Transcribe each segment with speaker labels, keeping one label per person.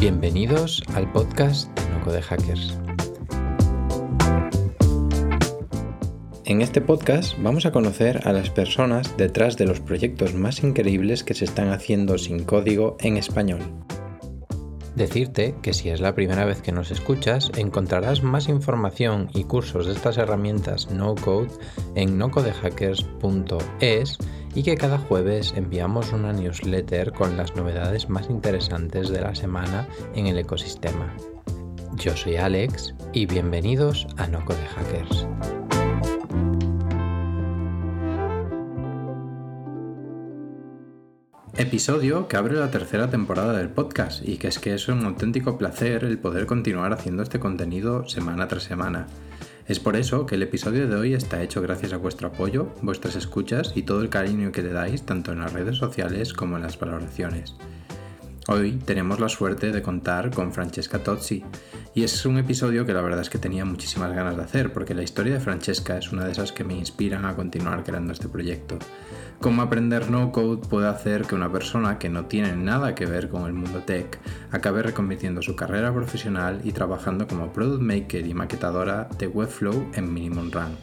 Speaker 1: Bienvenidos al podcast de No Code Hackers. En este podcast vamos a conocer a las personas detrás de los proyectos más increíbles que se están haciendo sin código en español. Decirte que si es la primera vez que nos escuchas, encontrarás más información y cursos de estas herramientas no code en nocodehackers.es y que cada jueves enviamos una newsletter con las novedades más interesantes de la semana en el ecosistema. Yo soy Alex y bienvenidos a No Code Hackers. Episodio que abre la tercera temporada del podcast y que es que es un auténtico placer el poder continuar haciendo este contenido semana tras semana. Es por eso que el episodio de hoy está hecho gracias a vuestro apoyo, vuestras escuchas y todo el cariño que le dais tanto en las redes sociales como en las valoraciones. Hoy tenemos la suerte de contar con Francesca Tozzi y es un episodio que la verdad es que tenía muchísimas ganas de hacer porque la historia de Francesca es una de esas que me inspiran a continuar creando este proyecto. Cómo aprender no code puede hacer que una persona que no tiene nada que ver con el mundo tech acabe reconvirtiendo su carrera profesional y trabajando como product maker y maquetadora de Webflow en Minimum Run.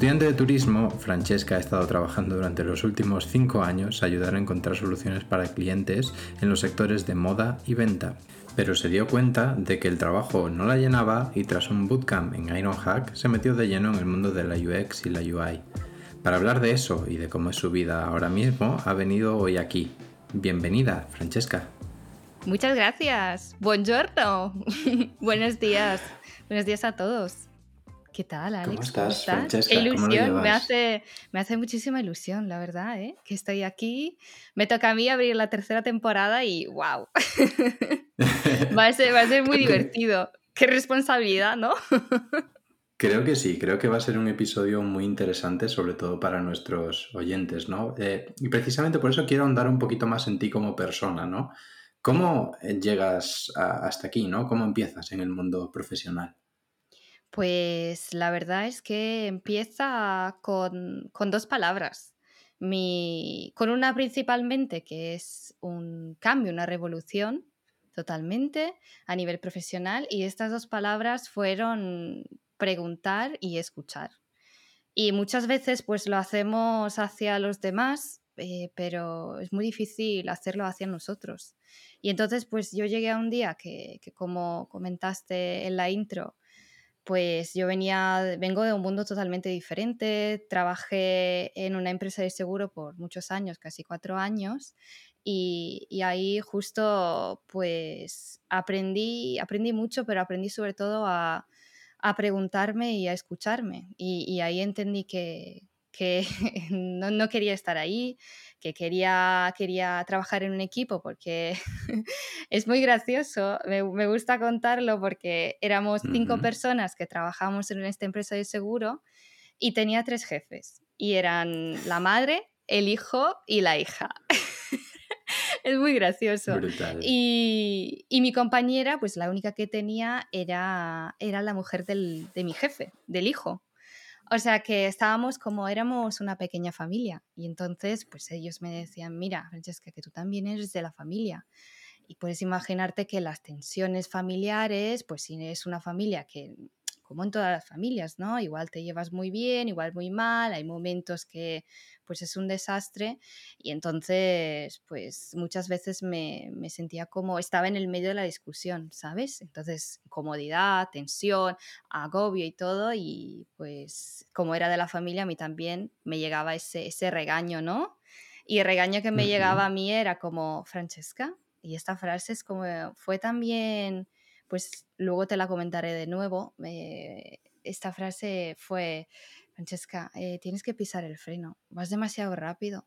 Speaker 1: Estudiante de turismo, Francesca ha estado trabajando durante los últimos cinco años a ayudar a encontrar soluciones para clientes en los sectores de moda y venta, pero se dio cuenta de que el trabajo no la llenaba y tras un bootcamp en Ironhack se metió de lleno en el mundo de la UX y la UI. Para hablar de eso y de cómo es su vida ahora mismo, ha venido hoy aquí. Bienvenida, Francesca.
Speaker 2: Muchas gracias. Buongiorno. Buenos días. Buenos días a todos. ¿Qué tal, Alex?
Speaker 1: ¿Cómo estás, Francesca?
Speaker 2: Qué ilusión, me hace, me hace muchísima ilusión, la verdad, ¿eh? que estoy aquí. Me toca a mí abrir la tercera temporada y wow. va, a ser, va a ser muy divertido. Qué responsabilidad, ¿no?
Speaker 1: Creo que sí, creo que va a ser un episodio muy interesante, sobre todo para nuestros oyentes, ¿no? Eh, y precisamente por eso quiero andar un poquito más en ti como persona, ¿no? ¿Cómo llegas hasta aquí, ¿no? ¿Cómo empiezas en el mundo profesional?
Speaker 2: Pues la verdad es que empieza con, dos palabras. Mi, con una principalmente que es un cambio, una revolución totalmente a nivel profesional y estas dos palabras fueron preguntar y escuchar. Y muchas veces pues lo hacemos hacia los demás, eh, pero es muy difícil hacerlo hacia nosotros. Y entonces pues yo llegué a un día que, que como comentaste en la intro, pues yo venía, vengo de un mundo totalmente diferente, trabajé en una empresa de seguro por muchos años, casi cuatro años, y, ahí justo pues aprendí, aprendí mucho, pero aprendí sobre todo a, preguntarme y a escucharme, y, ahí entendí que, no, no, quería estar ahí, que quería, quería trabajar en un equipo porque es muy gracioso, me, gusta contarlo porque éramos cinco personas que trabajamos en esta empresa de seguro y tenía tres jefes y eran la madre, el hijo y la hija. es muy gracioso. Y, mi compañera, pues la única que tenía era, era la mujer de mi jefe, del hijo. O sea que estábamos como éramos una pequeña familia y entonces pues ellos me decían, mira, Francesca, que tú también eres de la familia. Y puedes imaginarte que las tensiones familiares, pues si es una familia que como en todas las familias, ¿no? Igual te llevas muy bien, igual muy mal, hay momentos que pues es un desastre y entonces pues muchas veces me, sentía como estaba en el medio de la discusión, ¿sabes? Entonces comodidad, tensión, agobio y todo y pues como era de la familia a mí también me llegaba ese, ese regaño, ¿no? Y el regaño que me llegaba a mí era como, Francesca, y esta frase es como, fue también pues luego te la comentaré de nuevo. Eh, esta frase fue, Francesca, eh, tienes que pisar el freno, vas demasiado rápido.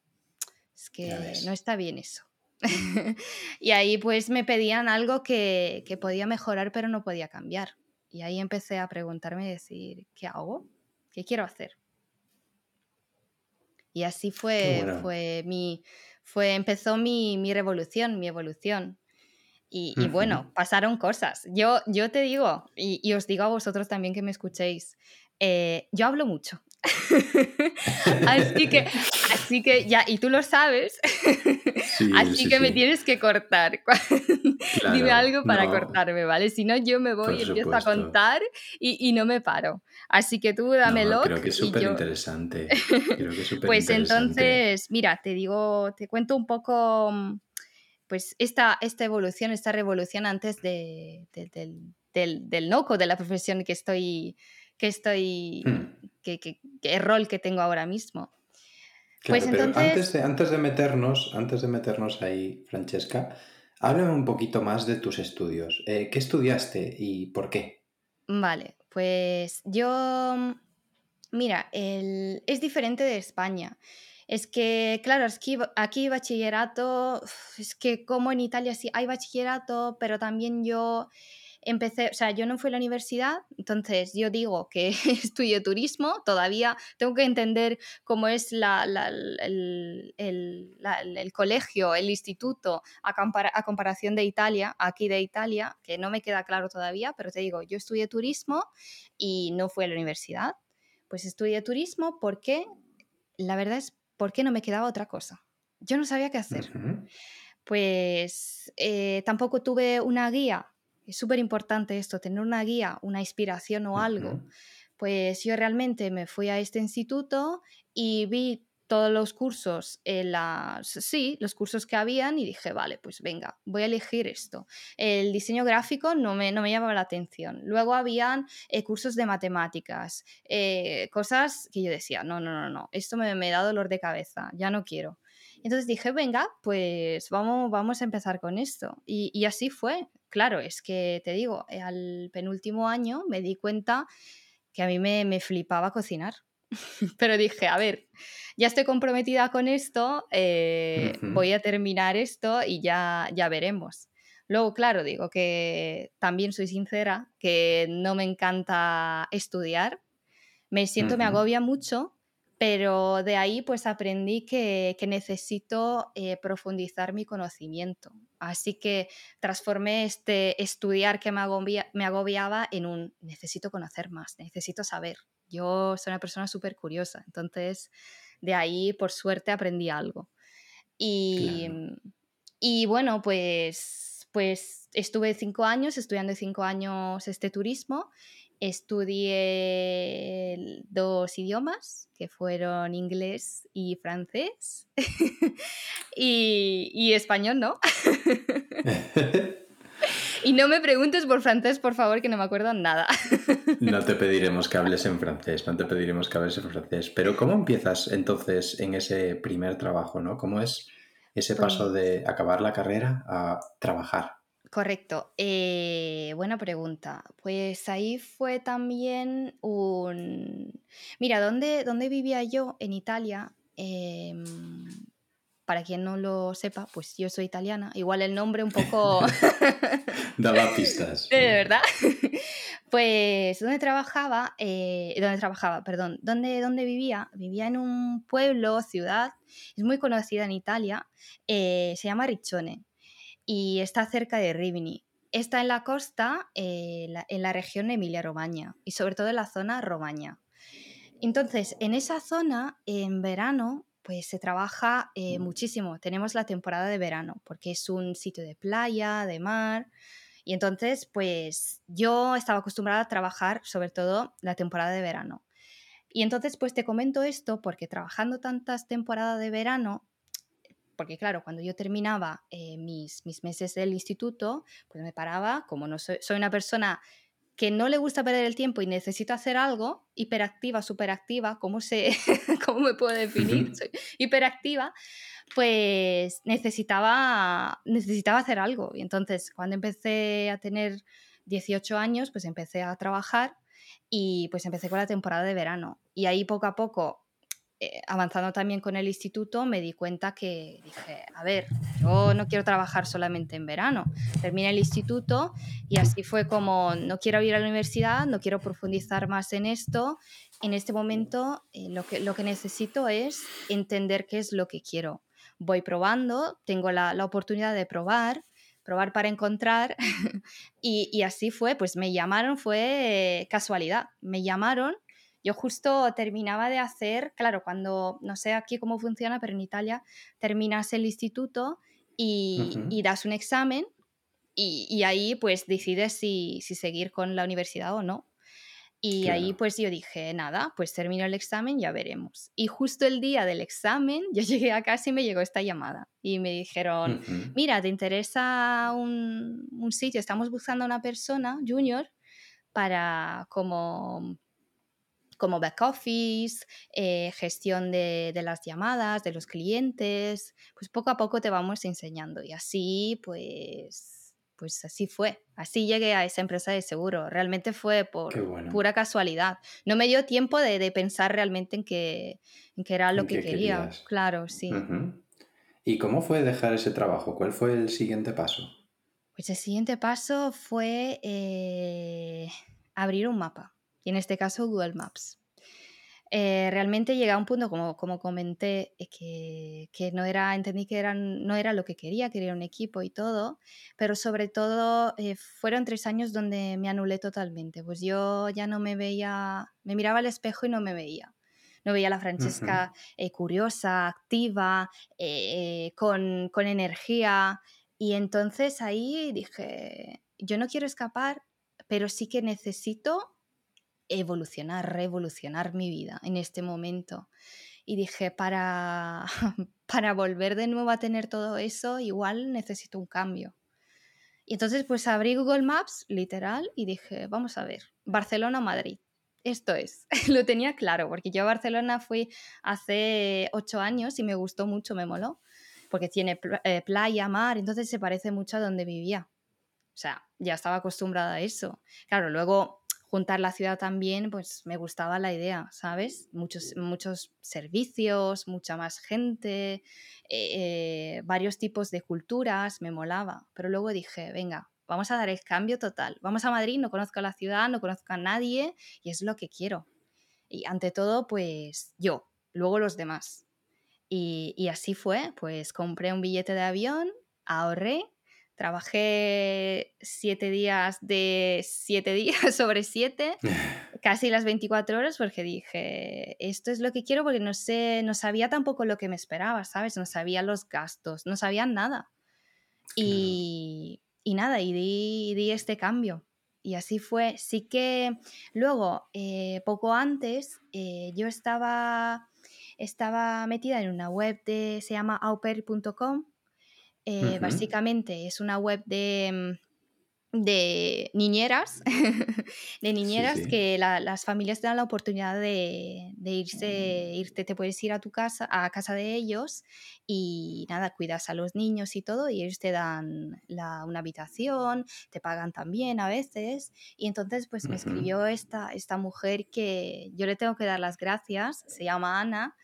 Speaker 2: Es que no está bien eso. y ahí pues me pedían algo que, podía mejorar pero no podía cambiar. Y ahí empecé a preguntarme y decir, ¿qué hago? ¿Qué quiero hacer? Y así fue, fue mi, fue, empezó mi, mi revolución, mi evolución. Y, bueno, pasaron cosas. Yo, yo te digo, y, os digo a vosotros también que me escuchéis, eh, yo hablo mucho. así, que, así que ya, y tú lo sabes, así que me tienes que cortar. Dime algo para cortarme, ¿vale? Si no, yo me voy y empiezo a contar y, no me paro. Así que tú dámelo.
Speaker 1: creo que es súper interesante.
Speaker 2: pues entonces, mira, te digo, te cuento un poco mm, pues esta, esta evolución, esta revolución antes de, del, del, del noco, de la profesión que estoy, que estoy, mm. que, que, el rol que tengo ahora mismo.
Speaker 1: pues entonces... antes, de, antes, de meternos, antes de meternos ahí, Francesca, háblame un poquito más de tus estudios. Eh, ¿Qué estudiaste y por qué?
Speaker 2: Vale, pues yo, mira, el, es diferente de España. Es que, claro, es que aquí bachillerato, es que como en Italia sí hay bachillerato, pero también yo empecé, o sea, yo no fui a la universidad, entonces yo digo que estudio turismo, todavía tengo que entender cómo es la, el, el, colegio, el instituto, a, a, comparación de Italia, aquí de Italia, que no me queda claro todavía, pero te digo, yo estudié turismo y no fui a la universidad. Pues estudié turismo porque la verdad es porque no me quedaba otra cosa. Yo no sabía qué hacer. Pues eh, tampoco tuve una guía es súper importante esto, tener una guía, una inspiración o algo. Pues yo realmente me fui a este instituto y vi todos los cursos, en las, sí, los cursos que habían y dije, vale, pues venga, voy a elegir esto. El diseño gráfico no me, no me llamaba la atención. Luego habían eh, cursos de matemáticas, eh, cosas que yo decía, no, no, no, no, esto me, me da dolor de cabeza, ya no quiero. Entonces dije, venga, pues vamos, vamos a empezar con esto. Y, y así fue. Claro, es que te digo, eh, al penúltimo año me di cuenta que a mí me, me flipaba cocinar. Pero dije, a ver, ya estoy comprometida con esto, eh, voy a terminar esto y ya, ya veremos. Luego, claro, digo que también soy sincera, que no me encanta estudiar, me siento, me agobia mucho pero de ahí pues aprendí que, necesito eh, profundizar mi conocimiento. Así que transformé este estudiar que me, me agobiaba en un necesito conocer más, necesito saber. Yo soy una persona súper curiosa, entonces de ahí por suerte aprendí algo. Y, y bueno, pues, pues estuve cinco años estudiando cinco años este turismo estudié dos idiomas, que fueron inglés y francés, y, español, ¿no? y no me preguntes por francés, por favor, que no me acuerdo nada.
Speaker 1: no te pediremos que hables en francés, no te pediremos que hables en francés, pero ¿cómo empiezas entonces en ese primer trabajo, ¿no? ¿Cómo es ese paso pues de acabar la carrera a trabajar?
Speaker 2: Correcto. Eh, buena pregunta. Pues ahí fue también un... Mira, ¿dónde, dónde vivía yo? En Italia. Em, para quien no lo sepa, pues yo soy italiana. Igual el nombre un poco...
Speaker 1: Daba pistas.
Speaker 2: De verdad. Pues, ¿dónde trabajaba? Eh, ¿Dónde trabajaba? Perdón. ¿Dónde, ¿Dónde vivía? Vivía en un pueblo, ciudad. Es muy conocida en Italia. Eh, se llama Riccione y está cerca de Rimini. Está en la costa, eh, en la región Emilia-Romagna y sobre todo en la zona Romagna. Entonces, en esa zona, en verano, pues se trabaja eh, muchísimo. Tenemos la temporada de verano, porque es un sitio de playa, de mar. Y entonces, pues yo estaba acostumbrada a trabajar sobre todo la temporada de verano. Y entonces, pues te comento esto porque trabajando tantas temporadas de verano, porque claro, cuando yo terminaba eh, mis, mis meses del instituto, pues me paraba, como no soy, soy una persona que no le gusta perder el tiempo y necesito hacer algo, hiperactiva, superactiva, ¿cómo, sé, ¿cómo me puedo definir? Soy hiperactiva, pues necesitaba, necesitaba hacer algo. Y entonces, cuando empecé a tener 18 años, pues empecé a trabajar y pues empecé con la temporada de verano. Y ahí poco a poco avanzando también con el instituto, me di cuenta que dije, a ver, yo no quiero trabajar solamente en verano. Terminé el instituto y así fue como, no quiero ir a la universidad, no quiero profundizar más en esto. En este momento eh, lo, que, lo que necesito es entender qué es lo que quiero. Voy probando, tengo la, la oportunidad de probar, probar para encontrar y, y, así fue, pues me llamaron, fue casualidad, me llamaron Yo justo terminaba de hacer, claro, cuando, no sé aquí cómo funciona, pero en Italia terminas el instituto y, das un examen y, ahí pues decides si, si seguir con la universidad o no. Y ahí pues yo dije, nada, pues termino el examen, ya veremos. Y justo el día del examen yo llegué a casa y me llegó esta llamada. Y me dijeron, mira, ¿te interesa un, un, sitio? Estamos buscando a una persona, junior, para como como back office, eh, gestión de, de, las llamadas, de los clientes, pues poco a poco te vamos enseñando y así pues pues así fue. Así llegué a esa empresa de seguro. Realmente fue por pura casualidad. No me dio tiempo de, pensar realmente en que, en era lo que quería. Claro, sí.
Speaker 1: ¿Y cómo fue dejar ese trabajo? ¿Cuál fue el siguiente paso?
Speaker 2: Pues el siguiente paso fue eh, abrir un mapa. Y en este caso Google Maps. Eh, realmente llegué a un punto, como, como comenté, eh, que, que, no era, entendí que era, no era lo que quería, quería un equipo y todo, pero sobre todo eh, fueron tres años donde me anulé totalmente, pues yo ya no me veía, me miraba al espejo y no me veía. No veía a la Francesca curiosa, activa, con, con energía. Y entonces ahí dije, yo no quiero escapar, pero sí que necesito evolucionar, revolucionar mi vida en este momento. Y dije, para, para volver de nuevo a tener todo eso, igual necesito un cambio. Y entonces pues abrí Google Maps, literal, y dije, vamos a ver, Barcelona Madrid. Esto es, lo tenía claro, porque yo a Barcelona fui hace ocho años y me gustó mucho, me moló, porque tiene eh, playa, mar, entonces se parece mucho a donde vivía. O sea, ya estaba acostumbrada a eso. Claro, luego juntar la ciudad también, pues me gustaba la idea, ¿sabes? Muchos, muchos servicios, mucha más gente, eh, varios tipos de culturas, me molaba. Pero luego dije, venga, vamos a dar el cambio total. Vamos a Madrid, no conozco la ciudad, no conozco a nadie y es lo que quiero. Y ante todo, pues yo, luego los demás. Y, y así fue, pues compré un billete de avión, ahorré Trabajé siete días de siete días sobre siete, casi las 24 horas, porque dije, esto es lo que quiero, porque no sé, no sabía tampoco lo que me esperaba, ¿sabes? No sabía los gastos, no sabía nada. Y, y nada, y di, di, este cambio. Y así fue. Sí que luego, eh, poco antes, eh, yo estaba, estaba metida en una web de, se llama auper.com eh, básicamente es una web de, mm, de niñeras, de niñeras que las familias te dan la oportunidad de, irse, irte, te puedes ir a tu casa, a casa de ellos y nada, cuidas a los niños y todo y ellos te dan una habitación, te pagan también a veces. Y entonces pues me escribió esta, esta mujer que yo le tengo que dar las gracias, se llama Ana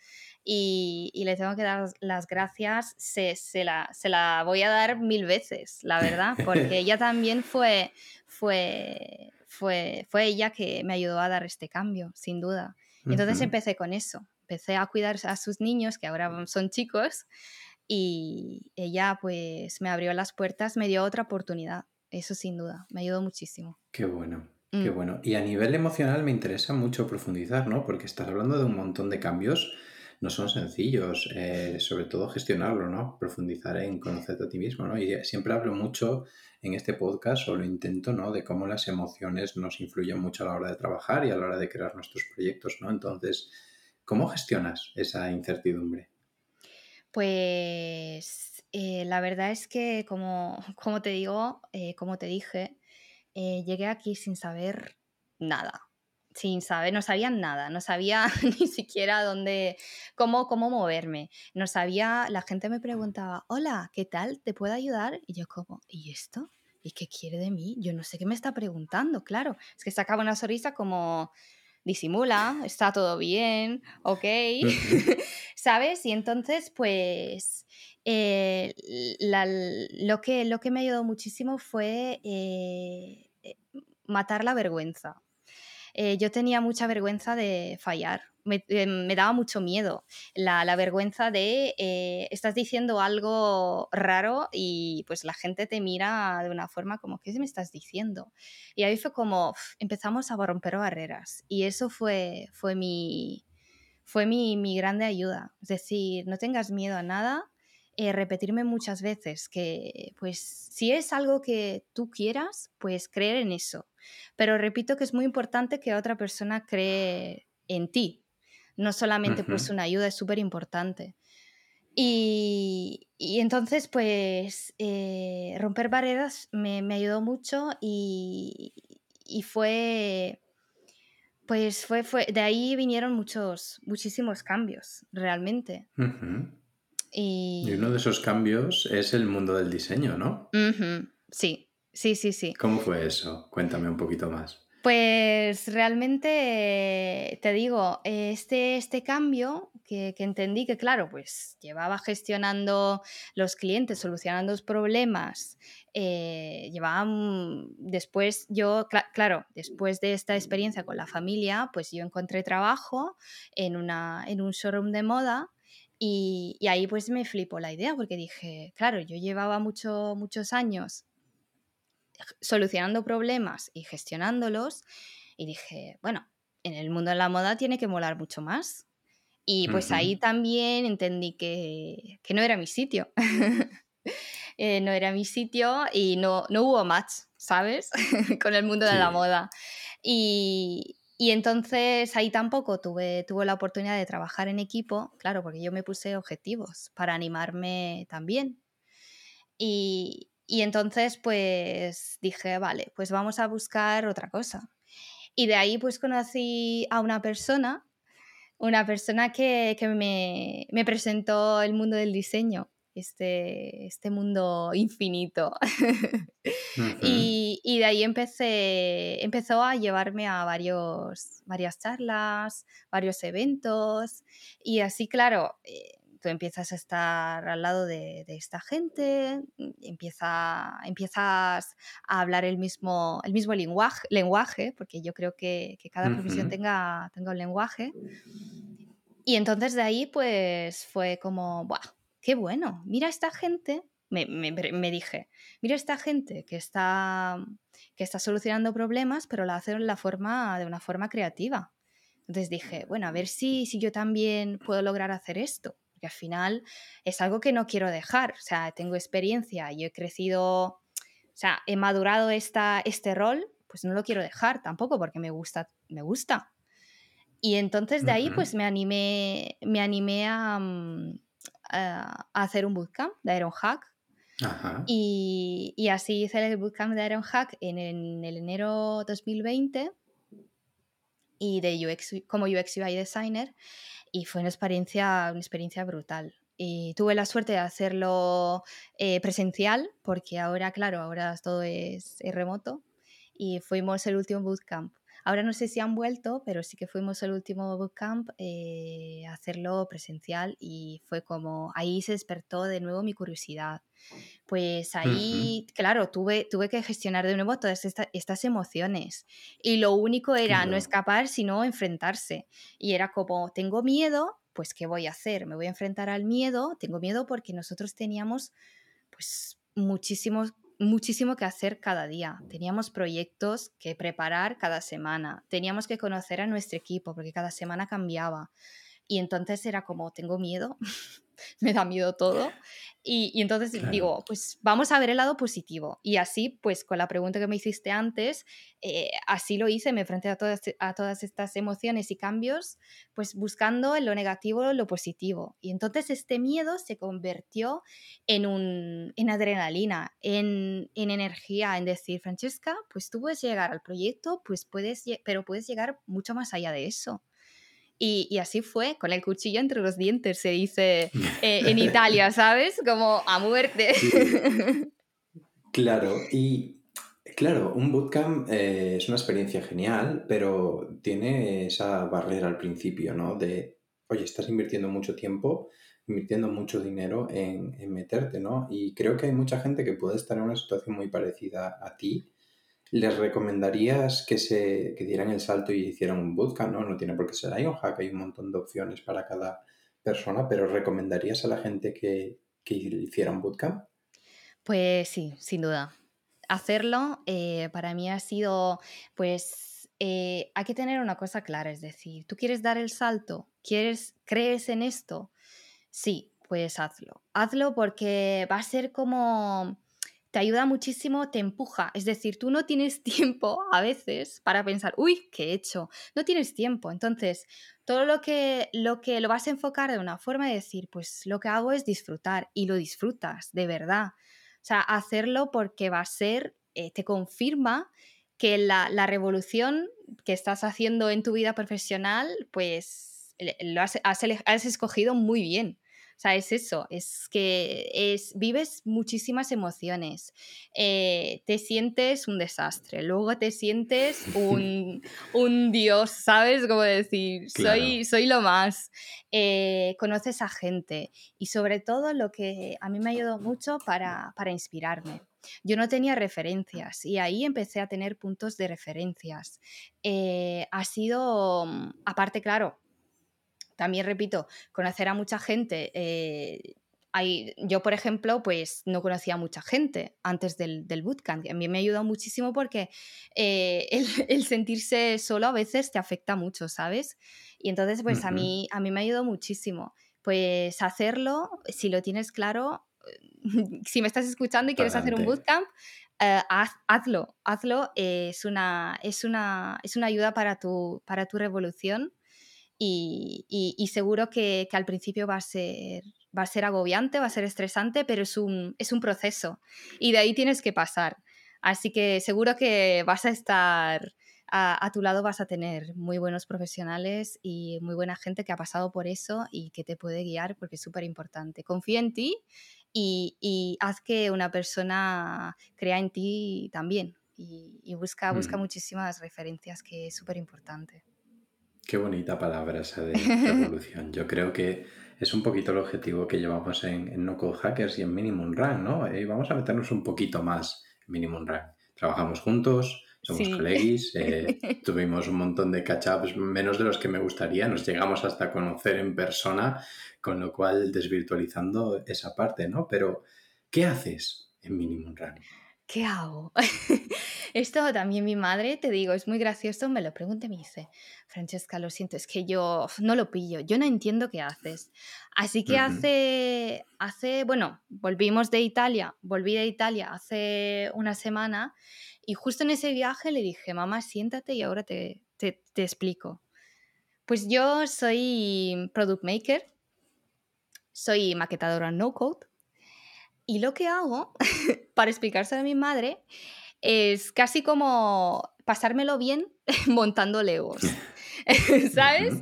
Speaker 2: y, le tengo que dar las gracias, se, la, se, la, voy a dar mil veces, la verdad, porque ella también fue, fue, fue, fue ella que me ayudó a dar este cambio, sin duda. Y entonces empecé con eso, empecé a cuidar a sus niños, que ahora son chicos, y ella pues me abrió las puertas, me dio otra oportunidad, eso sin duda, me ayudó muchísimo.
Speaker 1: Qué bueno. Qué mm. bueno. Y a nivel emocional me interesa mucho profundizar, ¿no? Porque estás hablando de un montón de cambios no son sencillos, eh, sobre todo gestionarlo, ¿no? Profundizar en conocerte a ti mismo, ¿no? Y siempre hablo mucho en este podcast, o lo intento, ¿no? De cómo las emociones nos influyen mucho a la hora de trabajar y a la hora de crear nuestros proyectos, ¿no? Entonces, ¿cómo gestionas esa incertidumbre?
Speaker 2: Pues eh, la verdad es que, como, como te digo, eh, como te dije, llegué aquí sin saber nada sin saber, no sabían nada, no sabía ni siquiera dónde, cómo, cómo moverme. No sabía, la gente me preguntaba, hola, ¿qué tal? ¿Te puedo ayudar? Y yo como, ¿y esto? ¿Y qué quiere de mí? Yo no sé qué me está preguntando, claro. Es que sacaba una sonrisa como, disimula, está todo bien, ok, ¿sabes? Y entonces, pues, eh, lo, que, lo que me ayudó muchísimo fue eh, eh, matar la vergüenza. Eh, yo tenía mucha vergüenza de fallar, me, eh, daba mucho miedo, la, vergüenza de eh, estás diciendo algo raro y pues la gente te mira de una forma como, ¿qué me estás diciendo? Y ahí fue como, empezamos a romper barreras y eso fue, fue, mi, fue mi, mi grande ayuda, es decir, no tengas miedo a nada eh, repetirme muchas veces que, pues, si es algo que tú quieras, pues creer en eso. Pero repito que es muy importante que otra persona cree en ti. No solamente pues una ayuda, es súper importante. Y, entonces, pues, eh, romper barreras me, ayudó mucho y, fue, pues, fue, fue, de ahí vinieron muchos, muchísimos cambios, realmente.
Speaker 1: Y... uno de esos cambios es el mundo del diseño, ¿no?
Speaker 2: Sí, sí, sí, sí.
Speaker 1: ¿Cómo fue eso? Cuéntame un poquito más.
Speaker 2: Pues realmente te digo, este, este cambio que, entendí que, claro, pues llevaba gestionando los clientes, solucionando los problemas, eh, llevaba después yo, claro, después de esta experiencia con la familia, pues yo encontré trabajo en, una, en un showroom de moda y, ahí pues me flipó la idea porque dije, claro, yo llevaba mucho, muchos años solucionando problemas y gestionándolos y dije, bueno, en el mundo de la moda tiene que molar mucho más. Y pues ahí también entendí que, no era mi sitio. Eh, no era mi sitio y no, no hubo match, ¿sabes? Con el mundo de la moda. Y, y entonces ahí tampoco tuve, tuve la oportunidad de trabajar en equipo, claro, porque yo me puse objetivos para animarme también. Y, entonces pues dije, vale, pues vamos a buscar otra cosa. Y de ahí pues conocí a una persona, una persona que, me, me presentó el mundo del diseño este, este mundo infinito. y, de ahí empecé, empezó a llevarme a varios, varias charlas, varios eventos y así, claro, eh, tú empiezas a estar al lado de, esta gente, empieza, empiezas a hablar el mismo, el mismo lenguaje, lenguaje, porque yo creo que, cada profesión tenga, tenga un lenguaje. Y entonces de ahí pues fue como, Buah, qué bueno, mira esta gente, me, dije, mira esta gente que está, que está solucionando problemas, pero la hacen la forma, de una forma creativa. Entonces dije, bueno, a ver si, si yo también puedo lograr hacer esto, porque al final es algo que no quiero dejar, o sea, tengo experiencia, yo he crecido, o sea, he madurado esta, este rol, pues no lo quiero dejar tampoco porque me gusta, me gusta. Y entonces de ahí pues me animé, me animé a, mm, a hacer un bootcamp de Ironhack. Y, y, así hice el bootcamp de Ironhack en, en el enero 2020 y de UX, como UX UI designer. Y fue una experiencia, una experiencia brutal. Y tuve la suerte de hacerlo eh, presencial porque ahora, claro, ahora todo es, es remoto. Y fuimos el último bootcamp Ahora no sé si han vuelto, pero sí que fuimos el último bootcamp eh, a hacerlo presencial y fue como, ahí se despertó de nuevo mi curiosidad. Pues ahí, claro, tuve, tuve que gestionar de nuevo todas estas emociones y lo único era no escapar, sino enfrentarse. Y era como, tengo miedo, pues ¿qué voy a hacer? Me voy a enfrentar al miedo, tengo miedo porque nosotros teníamos pues muchísimos muchísimo que hacer cada día. Teníamos proyectos que preparar cada semana. Teníamos que conocer a nuestro equipo porque cada semana cambiaba. Y entonces era como, tengo miedo, me da miedo todo. Y, entonces digo, pues vamos a ver el lado positivo. Y así, pues con la pregunta que me hiciste antes, eh, así lo hice, me enfrenté a todas, a todas estas emociones y cambios, pues buscando en lo negativo lo positivo. Y entonces este miedo se convirtió en, un, en adrenalina, en, en energía, en decir, Francesca, pues tú puedes llegar al proyecto, pues puedes, pero puedes llegar mucho más allá de eso. Y, así fue, con el cuchillo entre los dientes, se dice eh, en Italia, ¿sabes? Como a muerte.
Speaker 1: Claro, y claro, un bootcamp eh, es una experiencia genial, pero tiene esa barrera al principio, ¿no? De, oye, estás invirtiendo mucho tiempo, invirtiendo mucho dinero en, en meterte, ¿no? Y creo que hay mucha gente que puede estar en una situación muy parecida a ti ¿Les recomendarías que se que dieran el salto y hicieran un bootcamp? No, no tiene por qué ser Ironhack, hay un montón de opciones para cada persona, pero ¿recomendarías a la gente que, que hiciera un bootcamp?
Speaker 2: Pues sí, sin duda. Hacerlo eh, para mí ha sido, pues, eh, hay que tener una cosa clara, es decir, tú quieres dar el salto, quieres, crees en esto, sí, pues hazlo. Hazlo porque va a ser como te ayuda muchísimo, te empuja. Es decir, tú no tienes tiempo a veces para pensar, uy, ¿qué he hecho? No tienes tiempo. Entonces, todo lo que, lo que lo vas a enfocar de una forma de decir, pues lo que hago es disfrutar y lo disfrutas, de verdad. O sea, hacerlo porque va a ser, eh, te confirma que la, revolución que estás haciendo en tu vida profesional, pues lo has, has escogido muy bien. O sea, es eso, es que es, vives muchísimas emociones, eh, te sientes un desastre, luego te sientes un, dios, ¿sabes? Como decir, soy, soy lo más, eh, conoces a gente y sobre todo lo que a mí me ayudó mucho para, inspirarme. Yo no tenía referencias y ahí empecé a tener puntos de referencias. Eh, ha sido, mm, aparte, claro, también repito, conocer a mucha gente. Eh, hay, yo, por ejemplo, pues no conocía a mucha gente antes del, del bootcamp. A mí me ha ayudado muchísimo porque eh, el, sentirse solo a veces te afecta mucho, ¿sabes? Y entonces, pues a, mí, a mí me ha ayudado muchísimo. Pues hacerlo, si lo tienes claro, si me estás escuchando y quieres hacer un bootcamp, eh, hazlo, hazlo. es, una, es, una, es una ayuda para tu, para tu revolución y, seguro que, al principio va a, ser, va a ser agobiante, va a ser estresante, pero es un, es un proceso y de ahí tienes que pasar. Así que seguro que vas a estar a, tu lado, vas a tener muy buenos profesionales y muy buena gente que ha pasado por eso y que te puede guiar porque es súper importante. Confía en ti y, haz que una persona crea en ti también y, busca, busca mm. muchísimas referencias que es súper importante.
Speaker 1: Qué bonita palabra esa de revolución. Yo creo que es un poquito el objetivo que llevamos en, No Code Hackers y en Minimum Run, ¿no? Y vamos a meternos un poquito más en Minimum Run. Trabajamos juntos, somos colegis, eh, tuvimos un montón de catch-ups, menos de los que me gustaría, nos llegamos hasta conocer en persona, con lo cual desvirtualizando esa parte, ¿no? Pero, ¿qué haces en Minimum Run?
Speaker 2: ¿qué hago? Esto también mi madre, te digo, es muy gracioso, me lo pregunta y me dice, Francesca, lo siento, es que yo no lo pillo, yo no entiendo qué haces. Así que hace, hace, bueno, volvimos de Italia, volví de Italia hace una semana y justo en ese viaje le dije, mamá, siéntate y ahora te, te, te explico. Pues yo soy product maker, soy maquetadora no code y lo que hago para explicárselo a mi madre es casi como pasármelo bien montando legos. ¿Sabes?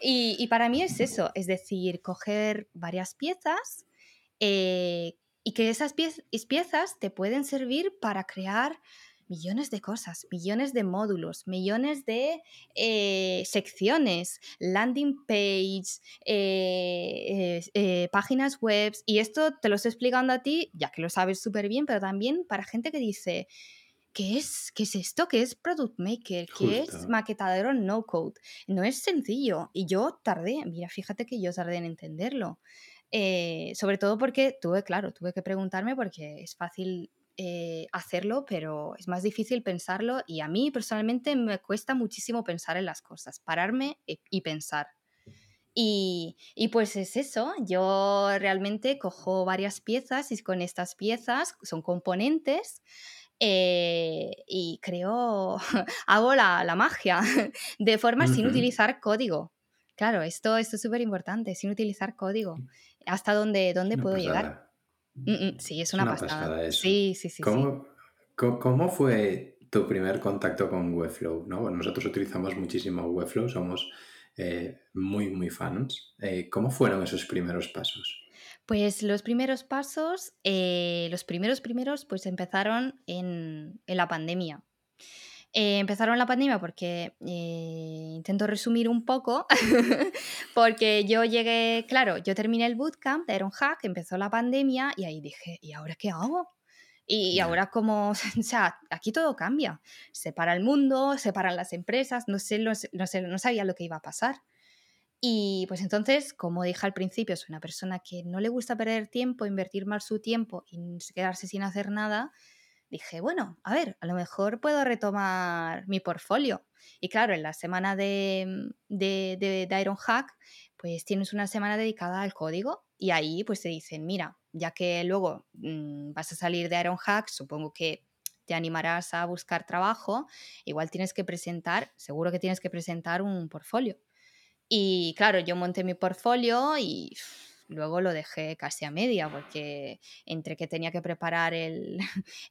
Speaker 2: Y, para mí es eso, es decir, coger varias piezas eh, y que esas piezas te pueden servir para crear millones de cosas, millones de módulos, millones de eh, secciones, landing page, eh, eh, páginas web. Y esto te lo estoy explicando a ti, ya que lo sabes súper bien, pero también para gente que dice, ¿qué es, qué es esto? ¿Qué es Product Maker? ¿Qué es maquetadero no code? No es sencillo. Y yo tardé, mira, fíjate que yo tardé en entenderlo. sobre todo porque tuve, claro, tuve que preguntarme porque es fácil eh, hacerlo, pero es más difícil pensarlo y a mí personalmente me cuesta muchísimo pensar en las cosas, pararme y pensar. Y, pues es eso, yo realmente cojo varias piezas y con estas piezas son componentes eh, y creo, hago la, magia de forma sin utilizar código. Claro, esto, esto es súper importante, sin utilizar código. ¿Hasta dónde, dónde puedo llegar? Mm, mm, sí, es una, pasada. Sí, sí, sí.
Speaker 1: ¿Cómo, ¿Cómo, fue tu primer contacto con Webflow? ¿no? nosotros utilizamos muchísimo Webflow, somos eh, muy, muy fans. Eh, ¿Cómo fueron esos primeros pasos?
Speaker 2: Pues los primeros pasos, eh, los primeros primeros, pues empezaron en, en la pandemia. Eh, empezaron la pandemia porque eh, intento resumir un poco, porque yo llegué, claro, yo terminé el bootcamp de Iron Hack, empezó la pandemia y ahí dije, ¿y ahora qué hago? Y ahora como, o sea, aquí todo cambia. Se para el mundo, se paran las empresas, no sé, no, sé, no sabía lo que iba a pasar. Y pues entonces, como dije al principio, soy una persona que no le gusta perder tiempo, invertir mal su tiempo y quedarse sin hacer nada. Dije, bueno, a ver, a lo mejor puedo retomar mi portfolio. Y claro, en la semana de, de, de, de Ironhack, pues tienes una semana dedicada al código y ahí pues te dicen, mira, ya que luego mm, vas a salir de Ironhack, supongo que te animarás a buscar trabajo, igual tienes que presentar, seguro que tienes que presentar un portfolio. Y claro, yo monté mi portfolio y luego lo dejé casi a media porque entre que tenía que preparar el,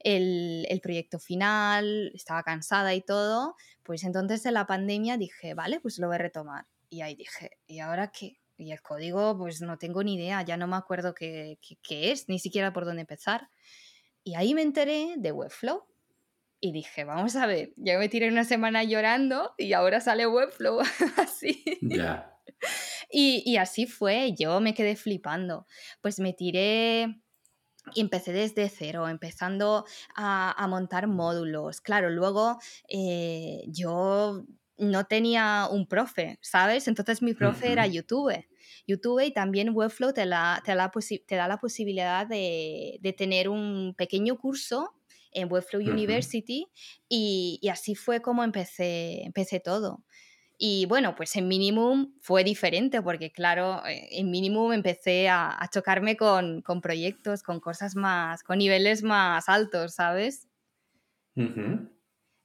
Speaker 2: el, proyecto final, estaba cansada y todo, pues entonces en la pandemia dije, vale, pues lo voy a retomar. Y ahí dije, ¿y ahora qué? Y el código, pues no tengo ni idea, ya no me acuerdo qué, qué, es, ni siquiera por dónde empezar. Y ahí me enteré de Webflow. Y dije, vamos a ver, ya me tiré una semana llorando y ahora sale Webflow así. Ya. Y, y, así fue, yo me quedé flipando. Pues me tiré y empecé desde cero, empezando a, a montar módulos. Claro, luego eh, yo no tenía un profe, ¿sabes? Entonces mi profe era YouTube. YouTube y también Webflow te, la, te, te da la posibilidad de, de, tener un pequeño curso en Webflow University y, y, así fue como empecé, empecé todo. Y bueno, pues en Minimum fue diferente porque claro, eh, en Minimum empecé a, a chocarme con, con, proyectos, con cosas más, con niveles más altos, ¿sabes?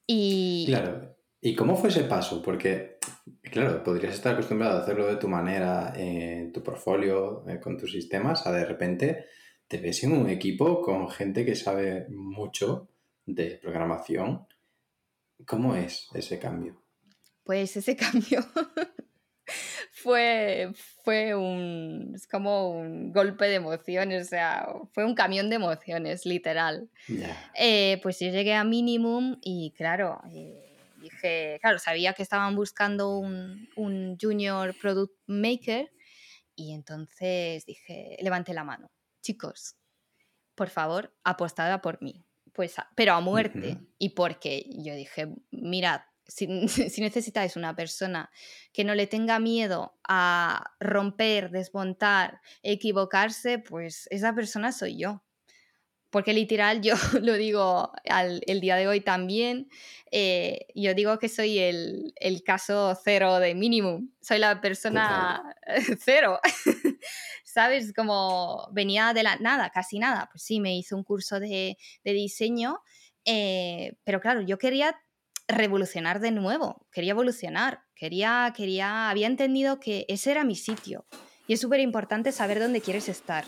Speaker 1: Y... Claro. ¿Y cómo fue ese paso? Porque, claro, podrías estar acostumbrado a hacerlo de tu manera en tu portfolio, eh, con tus sistemas, a de repente te ves en un equipo con gente que sabe mucho de programación. ¿Cómo es ese cambio?
Speaker 2: Pues ese cambio fue, fue un, es como un golpe de emociones, o sea, fue un camión de emociones, literal. Eh, pues yo llegué a Minimum y claro, eh, dije, claro, sabía que estaban buscando un, un junior product maker y entonces dije, levanté la mano, chicos, por favor, apostada por mí. Pues, pero a muerte. Y porque yo dije, mirad, si, si, necesitáis una persona que no le tenga miedo a romper, desmontar, equivocarse, pues esa persona soy yo porque literal yo lo digo al, el día de hoy también, eh, yo digo que soy el, el, caso cero de mínimo, soy la persona cero, ¿sabes? Como venía de la nada, casi nada, pues sí, me hice un curso de, de diseño, eh, pero claro, yo quería revolucionar de nuevo, quería evolucionar, quería, quería, había entendido que ese era mi sitio y es súper importante saber dónde quieres estar.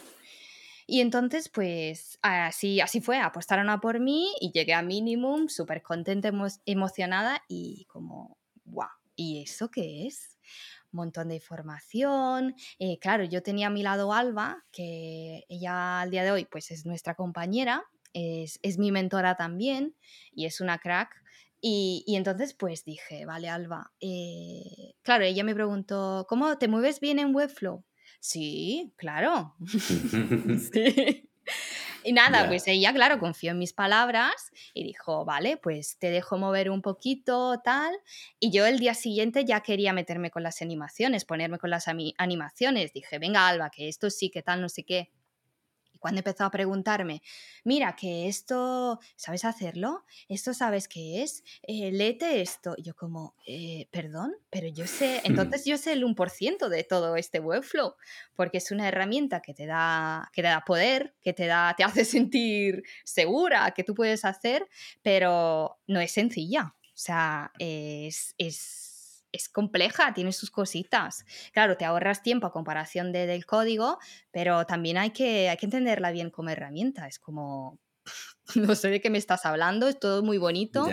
Speaker 2: Y entonces, pues así, así fue, apostaron a por mí y llegué a Minimum súper contenta, emocionada y como, guau, ¿y eso qué es? Montón de información. Eh, claro, yo tenía a mi lado Alba, que ella al día de hoy pues es nuestra compañera, es, es mi mentora también y es una crack. Y, y, entonces pues dije, vale, Alba, eh, claro, ella me preguntó, ¿cómo te mueves bien en Webflow? Sí, claro. sí. Y nada, pues ella, claro, confió en mis palabras y dijo, vale, pues te dejo mover un poquito, tal. Y yo el día siguiente ya quería meterme con las animaciones, ponerme con las animaciones. Dije, venga, Alba, que esto sí, que tal, no sé qué cuando empezó a preguntarme, mira, que esto, ¿sabes hacerlo? ¿Esto sabes qué es? Eh, léete esto. yo como, eh, perdón, pero yo sé, entonces yo sé el 1% de todo este Webflow, porque es una herramienta que te da, que te da poder, que te, da, te hace sentir segura, que tú puedes hacer, pero no es sencilla. O sea, es, es es compleja, tiene sus cositas. Claro, te ahorras tiempo a comparación de, del código, pero también hay que, hay que entenderla bien como herramienta. Es como, no sé de qué me estás hablando, es todo muy bonito,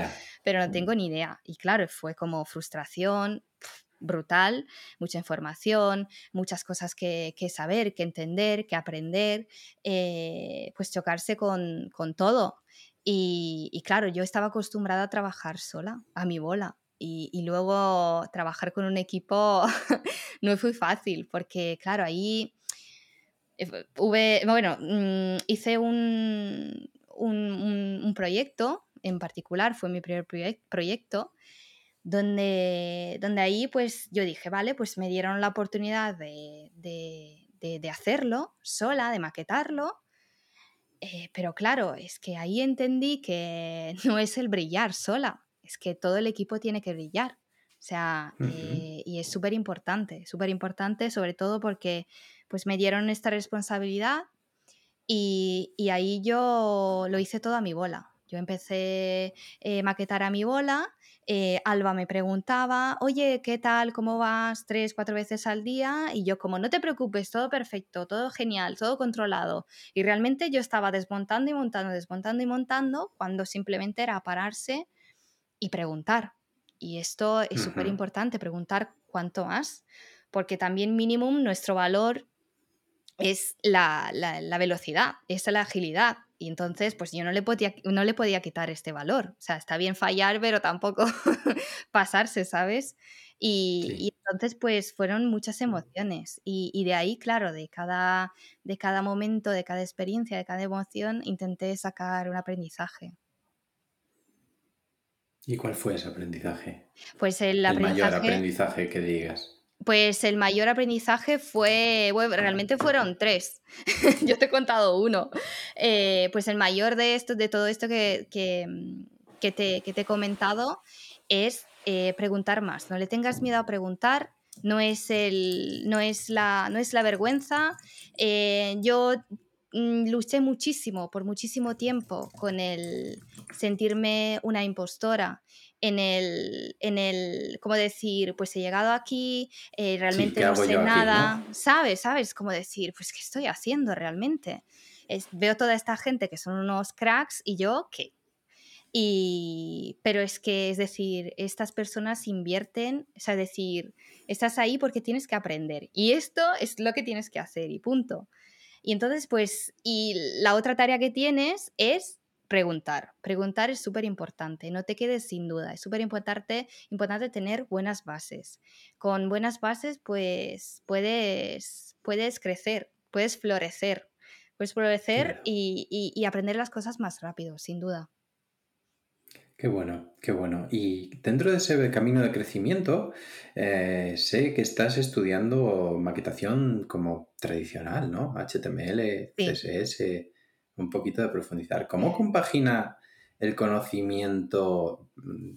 Speaker 2: pero no tengo ni idea. Y claro, fue como frustración brutal, mucha información, muchas cosas que, que saber, que entender, que aprender, eh, pues chocarse con, con todo. Y, y, claro, yo estaba acostumbrada a trabajar sola, a mi bola. Y, luego trabajar con un equipo no fue fácil, porque claro, ahí eh, mm, hice un, un, proyecto, en particular fue mi primer proyecto, donde, donde ahí pues yo dije, vale, pues me dieron la oportunidad de, de, hacerlo sola, de maquetarlo. Eh, pero claro, es que ahí entendí que no es el brillar sola, es que todo el equipo tiene que brillar. O sea, eh, y es súper importante, súper importante, sobre todo porque pues me dieron esta responsabilidad y, y, ahí yo lo hice todo a mi bola. Yo empecé a eh, maquetar a mi bola eh, Alba me preguntaba, oye, ¿qué tal? ¿Cómo vas? Tres, cuatro veces al día. Y yo como, no te preocupes, todo perfecto, todo genial, todo controlado. Y realmente yo estaba desmontando y montando, desmontando y montando, cuando simplemente era pararse y preguntar. Y esto es súper importante, preguntar cuánto más, porque también minimum nuestro valor es la, la velocidad, es la agilidad. Y entonces, pues yo no le, podía, no le podía quitar este valor. O sea, está bien fallar, pero tampoco pasarse, ¿sabes? Y, entonces, pues fueron muchas emociones. Y, de ahí, claro, de cada, de cada momento, de cada experiencia, de cada emoción, intenté sacar un aprendizaje.
Speaker 1: ¿Y cuál fue ese aprendizaje?
Speaker 2: Pues el,
Speaker 1: el mayor aprendizaje que digas.
Speaker 2: Pues el mayor aprendizaje fue, bueno, realmente fueron tres. Yo te he contado uno. Eh, pues el mayor de esto, de todo esto que, que, te, te, he comentado, es eh, preguntar más. No le tengas miedo a preguntar. No es, el, no es, la, no es la vergüenza. Eh, yo luché muchísimo, por muchísimo tiempo, con el sentirme una impostora en el, en el, ¿cómo decir? Pues he llegado aquí, eh, realmente no sé nada, ¿sabes? ¿Sabes? Cómo decir, pues ¿qué estoy haciendo realmente? veo toda esta gente que son unos cracks y yo, ¿qué? Y, pero es que, es decir, estas personas invierten, o sea, decir, estás ahí porque tienes que aprender y esto es lo que tienes que hacer y punto. Y entonces, pues, y la otra tarea que tienes es preguntar. Preguntar es súper importante, no te quedes sin duda. Es súper importante, importante tener buenas bases. Con buenas bases, pues puedes, puedes crecer, puedes florecer. Puedes florecer y, aprender las cosas más rápido, sin duda.
Speaker 1: Qué bueno, qué bueno. Y dentro de ese camino de crecimiento, eh, sé que estás estudiando maquetación como tradicional, ¿no? HTML, CSS un poquito de profundizar. ¿Cómo compagina el conocimiento mm,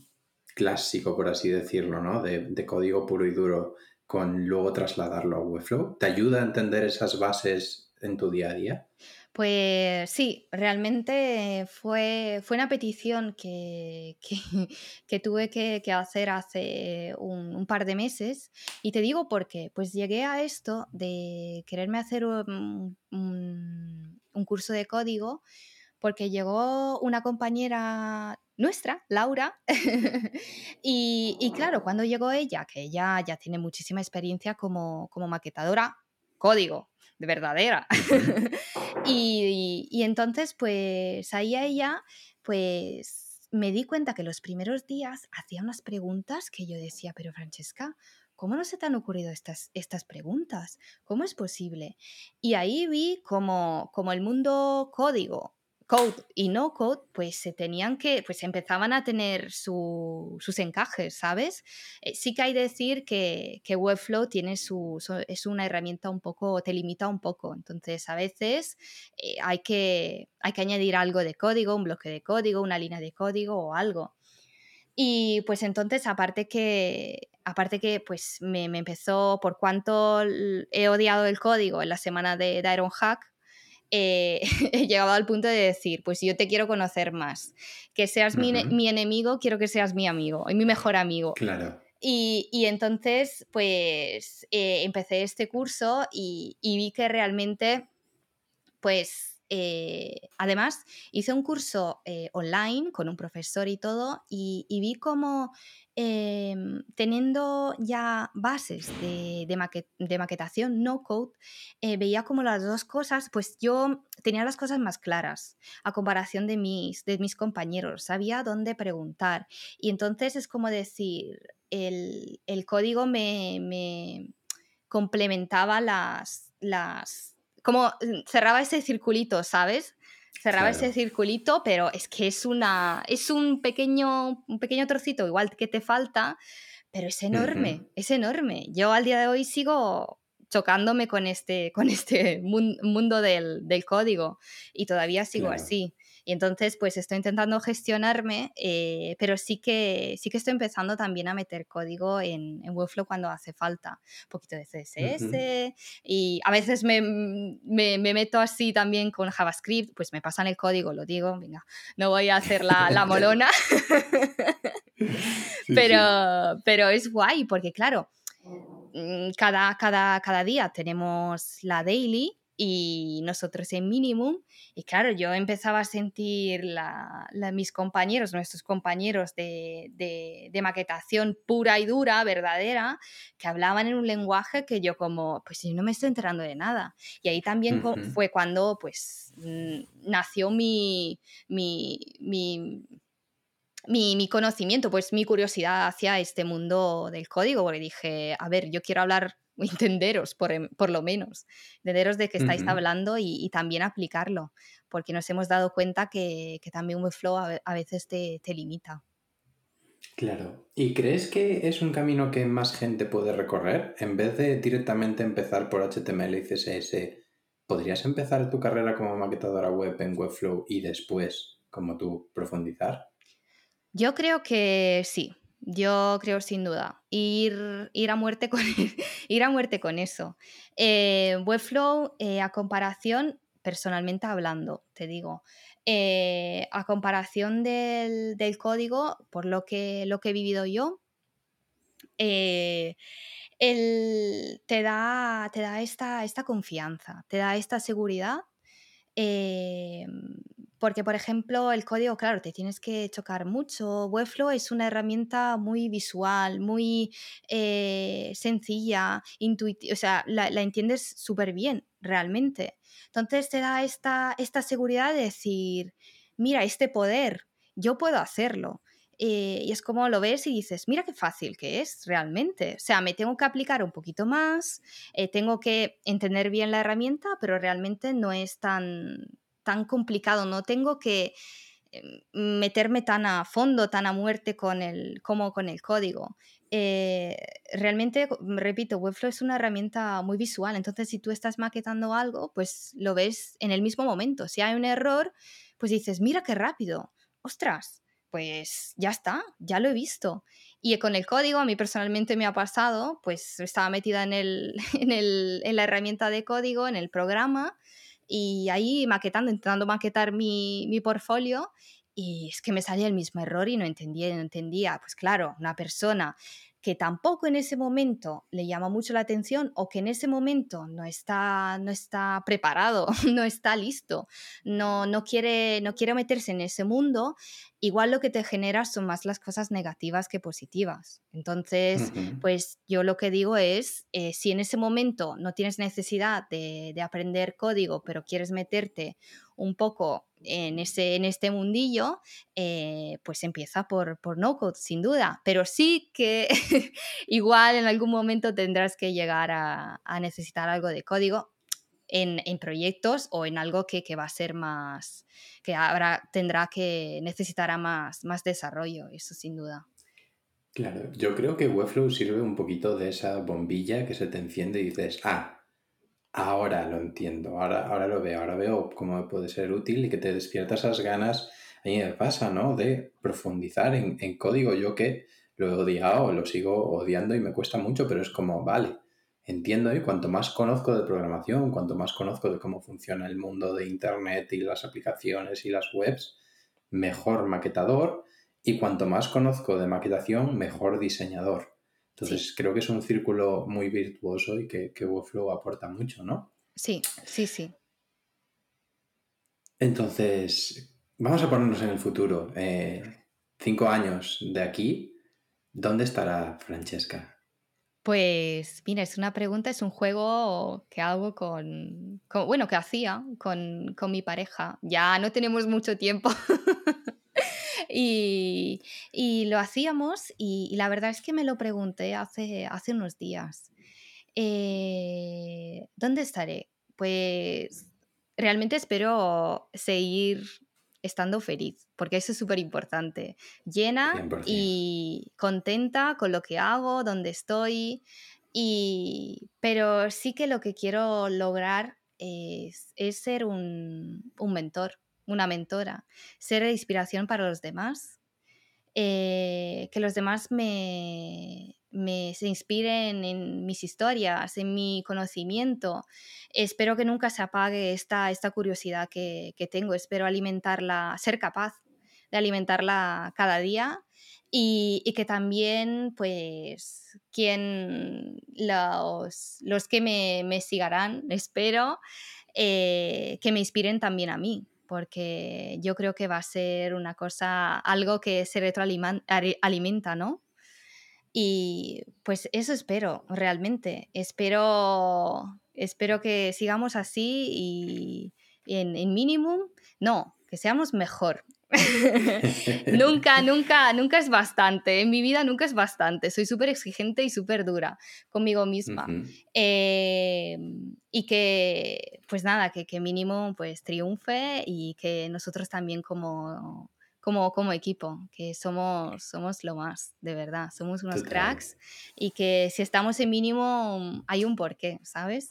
Speaker 1: clásico, por así decirlo, ¿no? de, código puro y duro con luego trasladarlo a Webflow? ¿Te ayuda a entender esas bases en tu día a día?
Speaker 2: Pues sí, realmente fue, fue una petición que, que, tuve que, hacer hace un, par de meses. Y te digo por qué. Pues llegué a esto de quererme hacer un, un curso de código porque llegó una compañera nuestra, Laura, y, claro, cuando llegó ella, que ella ya tiene muchísima experiencia como, como maquetadora, código, de verdadera. y, y, entonces, pues ahí a ella, pues me di cuenta que los primeros días hacía unas preguntas que yo decía, pero Francesca, ¿cómo no se te han ocurrido estas, estas preguntas? ¿Cómo es posible? Y ahí vi como, como el mundo código, code y no code, pues se tenían que, pues empezaban a tener sus encajes, ¿sabes? Eh, sí que hay que decir que, que Webflow tiene su, es una herramienta un poco, te limita un poco, entonces a veces eh, hay, que, hay que añadir algo de código, un bloque de código, una línea de código o algo. Y pues entonces, aparte que, aparte que pues me, empezó, por cuanto he odiado el código en la semana de, Iron Hack, eh, he llegado al punto de decir, pues yo te quiero conocer más. Que seas mi, enemigo, quiero que seas mi amigo y mi mejor amigo.
Speaker 1: Claro.
Speaker 2: Y, entonces, pues eh, empecé este curso y, y vi que realmente, pues eh, además, hice un curso eh, online con un profesor y todo y, vi como em, teniendo ya bases de, de, maquetación no code, eh, veía como las dos cosas, pues yo tenía las cosas más claras a comparación de mis, de mis compañeros, sabía dónde preguntar. Y entonces es como decir, el, código me, me complementaba las, las como mm, cerraba ese circulito, ¿sabes? cerraba ese circulito, pero es que es una es un pequeño un pequeño trocito igual que te falta, pero es enorme, es enorme. Yo al día de hoy sigo chocándome con este, con este mundo del, del código y todavía sigo así. Y entonces, pues estoy intentando gestionarme, eh, pero sí que, sí que estoy empezando también a meter código en, en Webflow cuando hace falta. Un poquito de CSS y a veces me, me, me, meto así también con JavaScript, pues me pasan el código, lo digo, venga, no voy a hacer la, la molona. pero, pero es guay porque, claro, mm, cada, cada, cada día tenemos la daily y nosotros en minimum. Y claro, yo empezaba a sentir la, mis compañeros, nuestros compañeros de, de, maquetación pura y dura, verdadera, que hablaban en un lenguaje que yo como, pues yo no me estoy enterando de nada. Y ahí también fue cuando pues mm, nació mi, mi, mi mi, mi, conocimiento, pues mi curiosidad hacia este mundo del código, porque dije, a ver, yo quiero hablar entenderos, por, em, por lo menos, entenderos de qué estáis hablando y, también aplicarlo, porque nos hemos dado cuenta que, que también Webflow a, a veces te, te, limita.
Speaker 1: Claro. ¿Y crees que es un camino que más gente puede recorrer? En vez de directamente empezar por HTML y CSS, ¿podrías empezar tu carrera como maquetadora web en Webflow y después, como tú, profundizar?
Speaker 2: Yo creo que sí, yo creo sin duda. Ir, ir, a, muerte con, ir a muerte con eso. Eh, Webflow, eh, a comparación, personalmente hablando, te digo, eh, a comparación del, código, por lo que, lo que he vivido yo, te da, te da esta, esta confianza, te da esta seguridad porque, por ejemplo, el código, claro, te tienes que chocar mucho. Webflow es una herramienta muy visual, muy eh, sencilla, intuitiva, o sea, la, entiendes súper bien, realmente. Entonces te da esta, esta seguridad de decir, mira, este poder, yo puedo hacerlo. Eh, y es como lo ves y dices, mira qué fácil que es realmente. O sea, me tengo que aplicar un poquito más, eh, tengo que entender bien la herramienta, pero realmente no es tan, tan complicado, no tengo que em, meterme tan a fondo, tan a muerte con el, como con el código. Eh, realmente, repito, Webflow es una herramienta muy visual, entonces si tú estás maquetando algo, pues lo ves en el mismo momento. Si hay un error, pues dices, mira qué rápido, ostras, pues ya está, ya lo he visto. Y con el código, a mí personalmente me ha pasado, pues estaba metida en, el, en, el, en la herramienta de código, en el programa, y ahí maquetando, intentando maquetar mi, mi portfolio y es que me salía el mismo error y no entendía, no entendía. Pues claro, una persona que tampoco en ese momento le llama mucho la atención o que en ese momento no está, no está preparado, no está listo, no, no, quiere, no quiere meterse en ese mundo, igual lo que te genera son más las cosas negativas que positivas. Entonces, pues yo lo que digo es, eh, si en ese momento no tienes necesidad de, de aprender código, pero quieres meterte un poco en, ese, en este mundillo, eh, pues empieza por, por no code, sin duda. Pero sí que igual en algún momento tendrás que llegar a, necesitar algo de código. En, proyectos o en algo que, va a ser más, que habrá, tendrá que necesitará más, más desarrollo, eso sin duda.
Speaker 1: Claro, yo creo que Webflow sirve un poquito de esa bombilla que se te enciende y dices, ah, Ahora lo entiendo, ahora, ahora lo veo, ahora veo cómo puede ser útil y que te despierta esas ganas, a mí me pasa, ¿no? De profundizar en, código. Yo que lo he odiado, lo sigo odiando y me cuesta mucho, pero es como, vale, entiendo y cuanto más conozco de programación, cuanto más conozco de cómo funciona el mundo de Internet y las aplicaciones y las webs, mejor maquetador y cuanto más conozco de maquetación, mejor diseñador. Entonces creo que es un círculo muy virtuoso y que, que Webflow aporta mucho, ¿no?
Speaker 2: Sí, sí, sí.
Speaker 1: Entonces, vamos a ponernos en el futuro. Eh, cinco años de aquí, ¿dónde estará Francesca?
Speaker 2: Pues mira, es una pregunta, es un juego que hago con, bueno, que hacía con, con, mi pareja. Ya no tenemos mucho tiempo Y, lo hacíamos y, la verdad es que me lo pregunté hace, hace unos días. Eh, ¿Dónde estaré? Pues realmente espero seguir estando feliz, porque eso es súper importante. Llena y contenta con lo que hago, donde estoy. Y, pero sí que lo que quiero lograr es, ser un, un, mentor, una mentora, ser de inspiración para los demás, eh, que los demás me, se inspiren en mis historias, en mi conocimiento. Espero que nunca se apague esta, esta curiosidad que, tengo, espero alimentarla, ser capaz de alimentarla cada día y, y, que también, pues, quien los, los que me, me sigarán, espero, eh, que me inspiren también a mí, porque yo creo que va a ser una cosa, algo que se retroalimenta, ¿no? Y pues eso espero, realmente. Espero, espero que sigamos así y, en, en mínimo, no, que seamos mejor. nunca, nunca, nunca es bastante. En mi vida nunca es bastante. Soy súper exigente y súper dura conmigo misma. Em, y que, pues nada, que, que, mínimo pues triunfe y que nosotros también como, como, como equipo, que somos, somos lo más, de verdad. Somos unos cracks y que si estamos en mínimo hay un porqué, ¿sabes?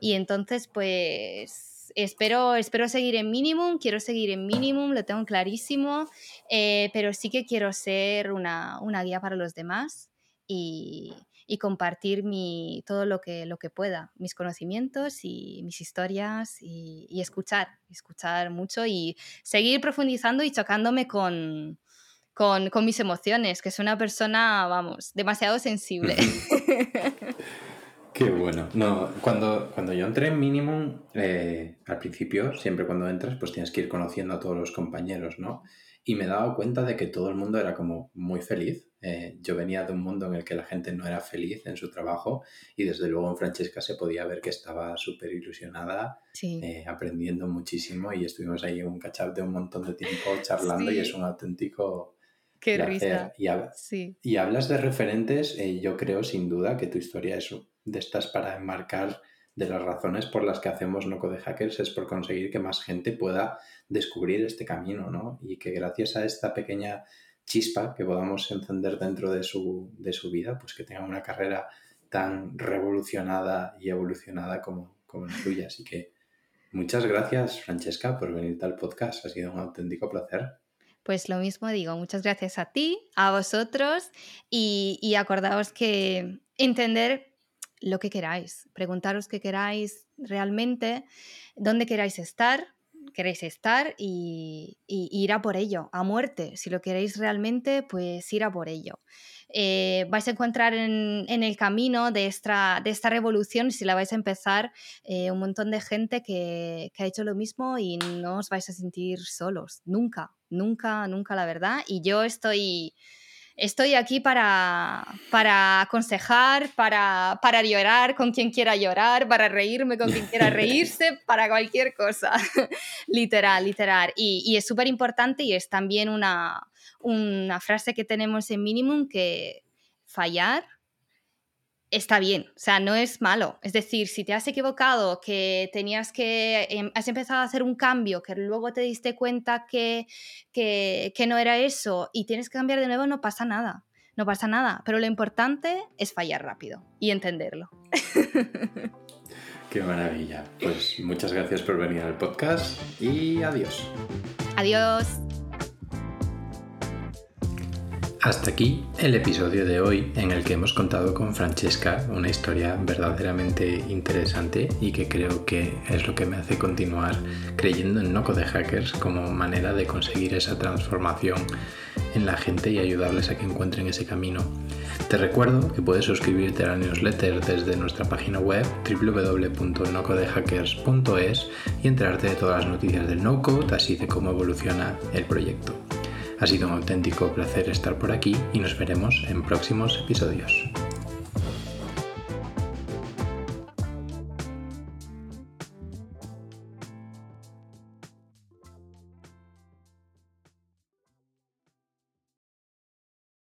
Speaker 2: Y entonces, pues espero, espero seguir en minimum, quiero seguir en minimum, lo tengo clarísimo, eh, pero sí que quiero ser una, una guía para los demás y, y compartir mi, todo lo que, lo que pueda, mis conocimientos y mis historias y, y, escuchar, escuchar mucho y seguir profundizando y chocándome con, con, con mis emociones, que soy una persona, vamos, demasiado sensible.
Speaker 1: Qué bueno. No, cuando, cuando yo entré en Minimum, eh, al principio, siempre cuando entras, pues tienes que ir conociendo a todos los compañeros, ¿no? Y me he dado cuenta de que todo el mundo era como muy feliz. Eh, yo venía de un mundo en el que la gente no era feliz en su trabajo y desde luego en Francesca se podía ver que estaba súper ilusionada, eh, aprendiendo muchísimo y estuvimos ahí un catch de un montón de tiempo charlando y es un auténtico...
Speaker 2: Qué risa.
Speaker 1: Y, y, hablas de referentes, yo creo sin duda que tu historia es de estas para enmarcar de las razones por las que hacemos Noco de Hackers es por conseguir que más gente pueda descubrir este camino, ¿no? Y que gracias a esta pequeña chispa que podamos encender dentro de su, de su vida, pues que tenga una carrera tan revolucionada y evolucionada como, como la tuya. Así que muchas gracias, Francesca, por venir al podcast. Ha sido un auténtico placer.
Speaker 2: Pues lo mismo digo, muchas gracias a ti, a vosotros y, y acordaos que entender lo que queráis, preguntaros qué queráis realmente, dónde queráis estar, queréis estar y, ir a por ello, a muerte. Si lo queréis realmente, pues ir a por ello. Eh, vais a encontrar en, el camino de esta, de esta revolución, si la vais a empezar, eh, un montón de gente que, que, ha hecho lo mismo y no os vais a sentir solos. Nunca, nunca, nunca, la verdad. Y yo estoy Estoy aquí para, para aconsejar, para, para llorar con quien quiera llorar, para reírme con quien quiera reírse, para cualquier cosa. literal, literal. Y, y es súper importante y es también una, una frase que tenemos en Minimum que fallar está bien, o sea, no es malo. Es decir, si te has equivocado, que tenías que, em, has empezado a hacer un cambio, que luego te diste cuenta que, que, que, no era eso y tienes que cambiar de nuevo, no pasa nada, no pasa nada. Pero lo importante es fallar rápido y entenderlo.
Speaker 1: Qué maravilla. Pues muchas gracias por venir al podcast y adiós.
Speaker 2: Adiós.
Speaker 1: Hasta aquí el episodio de hoy en el que hemos contado con Francesca una historia verdaderamente interesante y que creo que es lo que me hace continuar creyendo en Noco de Hackers como manera de conseguir esa transformación en la gente y ayudarles a que encuentren ese camino. Te recuerdo que puedes suscribirte a la newsletter desde nuestra página web www.nocodehackers.es y enterarte de todas las noticias del no code, así de cómo evoluciona el proyecto. Ha sido un auténtico placer estar por aquí y nos veremos en próximos episodios.